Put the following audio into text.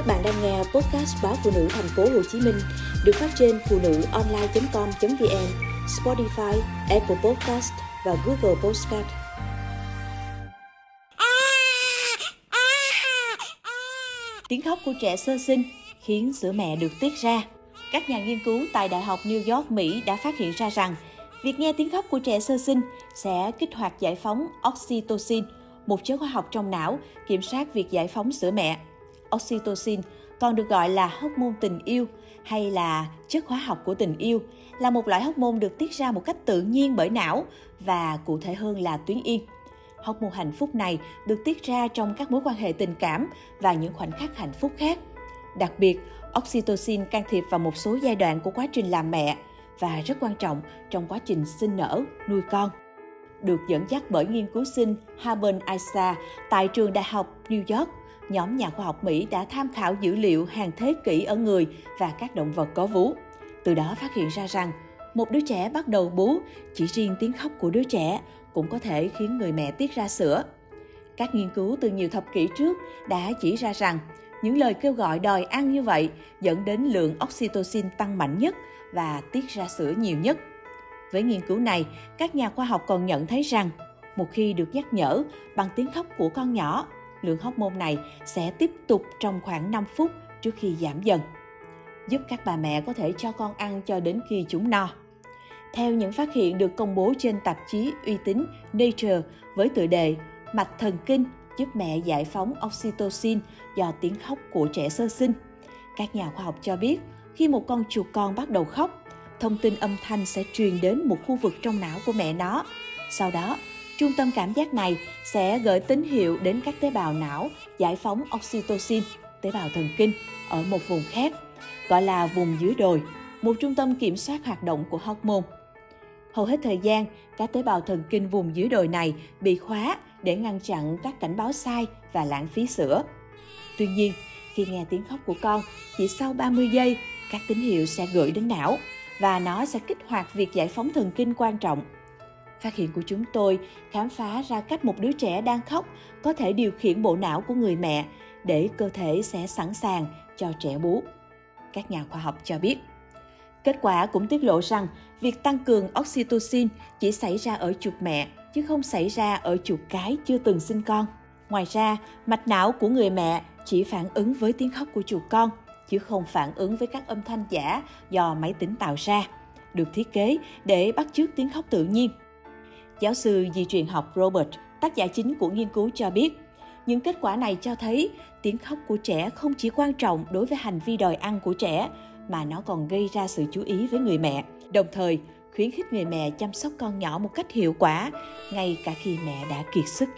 Các bạn đang nghe podcast báo phụ nữ thành phố Hồ Chí Minh được phát trên phụ nữ online.com.vn, Spotify, Apple Podcast và Google Podcast. Tiếng khóc của trẻ sơ sinh khiến sữa mẹ được tiết ra. Các nhà nghiên cứu tại Đại học New York, Mỹ đã phát hiện ra rằng việc nghe tiếng khóc của trẻ sơ sinh sẽ kích hoạt giải phóng oxytocin, một chất hóa học trong não kiểm soát việc giải phóng sữa mẹ. Oxytocin còn được gọi là hormone tình yêu hay là chất hóa học của tình yêu, là một loại hormone được tiết ra một cách tự nhiên bởi não và cụ thể hơn là tuyến yên. Hormone hạnh phúc này được tiết ra trong các mối quan hệ tình cảm và những khoảnh khắc hạnh phúc khác. Đặc biệt, oxytocin can thiệp vào một số giai đoạn của quá trình làm mẹ và rất quan trọng trong quá trình sinh nở, nuôi con. Được dẫn dắt bởi nghiên cứu sinh Haben Isa tại trường đại học New York, nhóm nhà khoa học Mỹ đã tham khảo dữ liệu hàng thế kỷ ở người và các động vật có vú. Từ đó phát hiện ra rằng, một đứa trẻ bắt đầu bú, chỉ riêng tiếng khóc của đứa trẻ cũng có thể khiến người mẹ tiết ra sữa. Các nghiên cứu từ nhiều thập kỷ trước đã chỉ ra rằng những lời kêu gọi đòi ăn như vậy dẫn đến lượng oxytocin tăng mạnh nhất và tiết ra sữa nhiều nhất. Với nghiên cứu này, các nhà khoa học còn nhận thấy rằng một khi được nhắc nhở bằng tiếng khóc của con nhỏ, lượng hormone này sẽ tiếp tục trong khoảng 5 phút trước khi giảm dần, giúp các bà mẹ có thể cho con ăn cho đến khi chúng no. Theo những phát hiện được công bố trên tạp chí uy tín Nature với tựa đề Mạch thần kinh giúp mẹ giải phóng oxytocin do tiếng khóc của trẻ sơ sinh. Các nhà khoa học cho biết, khi một con chuột con bắt đầu khóc, thông tin âm thanh sẽ truyền đến một khu vực trong não của mẹ nó. Sau đó, trung tâm cảm giác này sẽ gửi tín hiệu đến các tế bào não giải phóng oxytocin, tế bào thần kinh, ở một vùng khác, gọi là vùng dưới đồi, một trung tâm kiểm soát hoạt động của hormone. Hầu hết thời gian, các tế bào thần kinh vùng dưới đồi này bị khóa để ngăn chặn các cảnh báo sai và lãng phí sữa. Tuy nhiên, khi nghe tiếng khóc của con, chỉ sau 30 giây, các tín hiệu sẽ gửi đến não và nó sẽ kích hoạt việc giải phóng thần kinh quan trọng. Phát hiện của chúng tôi khám phá ra cách một đứa trẻ đang khóc có thể điều khiển bộ não của người mẹ để cơ thể sẽ sẵn sàng cho trẻ bú. Các nhà khoa học cho biết. Kết quả cũng tiết lộ rằng việc tăng cường oxytocin chỉ xảy ra ở chuột mẹ chứ không xảy ra ở chuột cái chưa từng sinh con. Ngoài ra, mạch não của người mẹ chỉ phản ứng với tiếng khóc của chuột con, chứ không phản ứng với các âm thanh giả do máy tính tạo ra, được thiết kế để bắt chước tiếng khóc tự nhiên. Giáo sư di truyền học Robert, tác giả chính của nghiên cứu cho biết, những kết quả này cho thấy tiếng khóc của trẻ không chỉ quan trọng đối với hành vi đòi ăn của trẻ, mà nó còn gây ra sự chú ý với người mẹ, đồng thời khuyến khích người mẹ chăm sóc con nhỏ một cách hiệu quả ngay cả khi mẹ đã kiệt sức.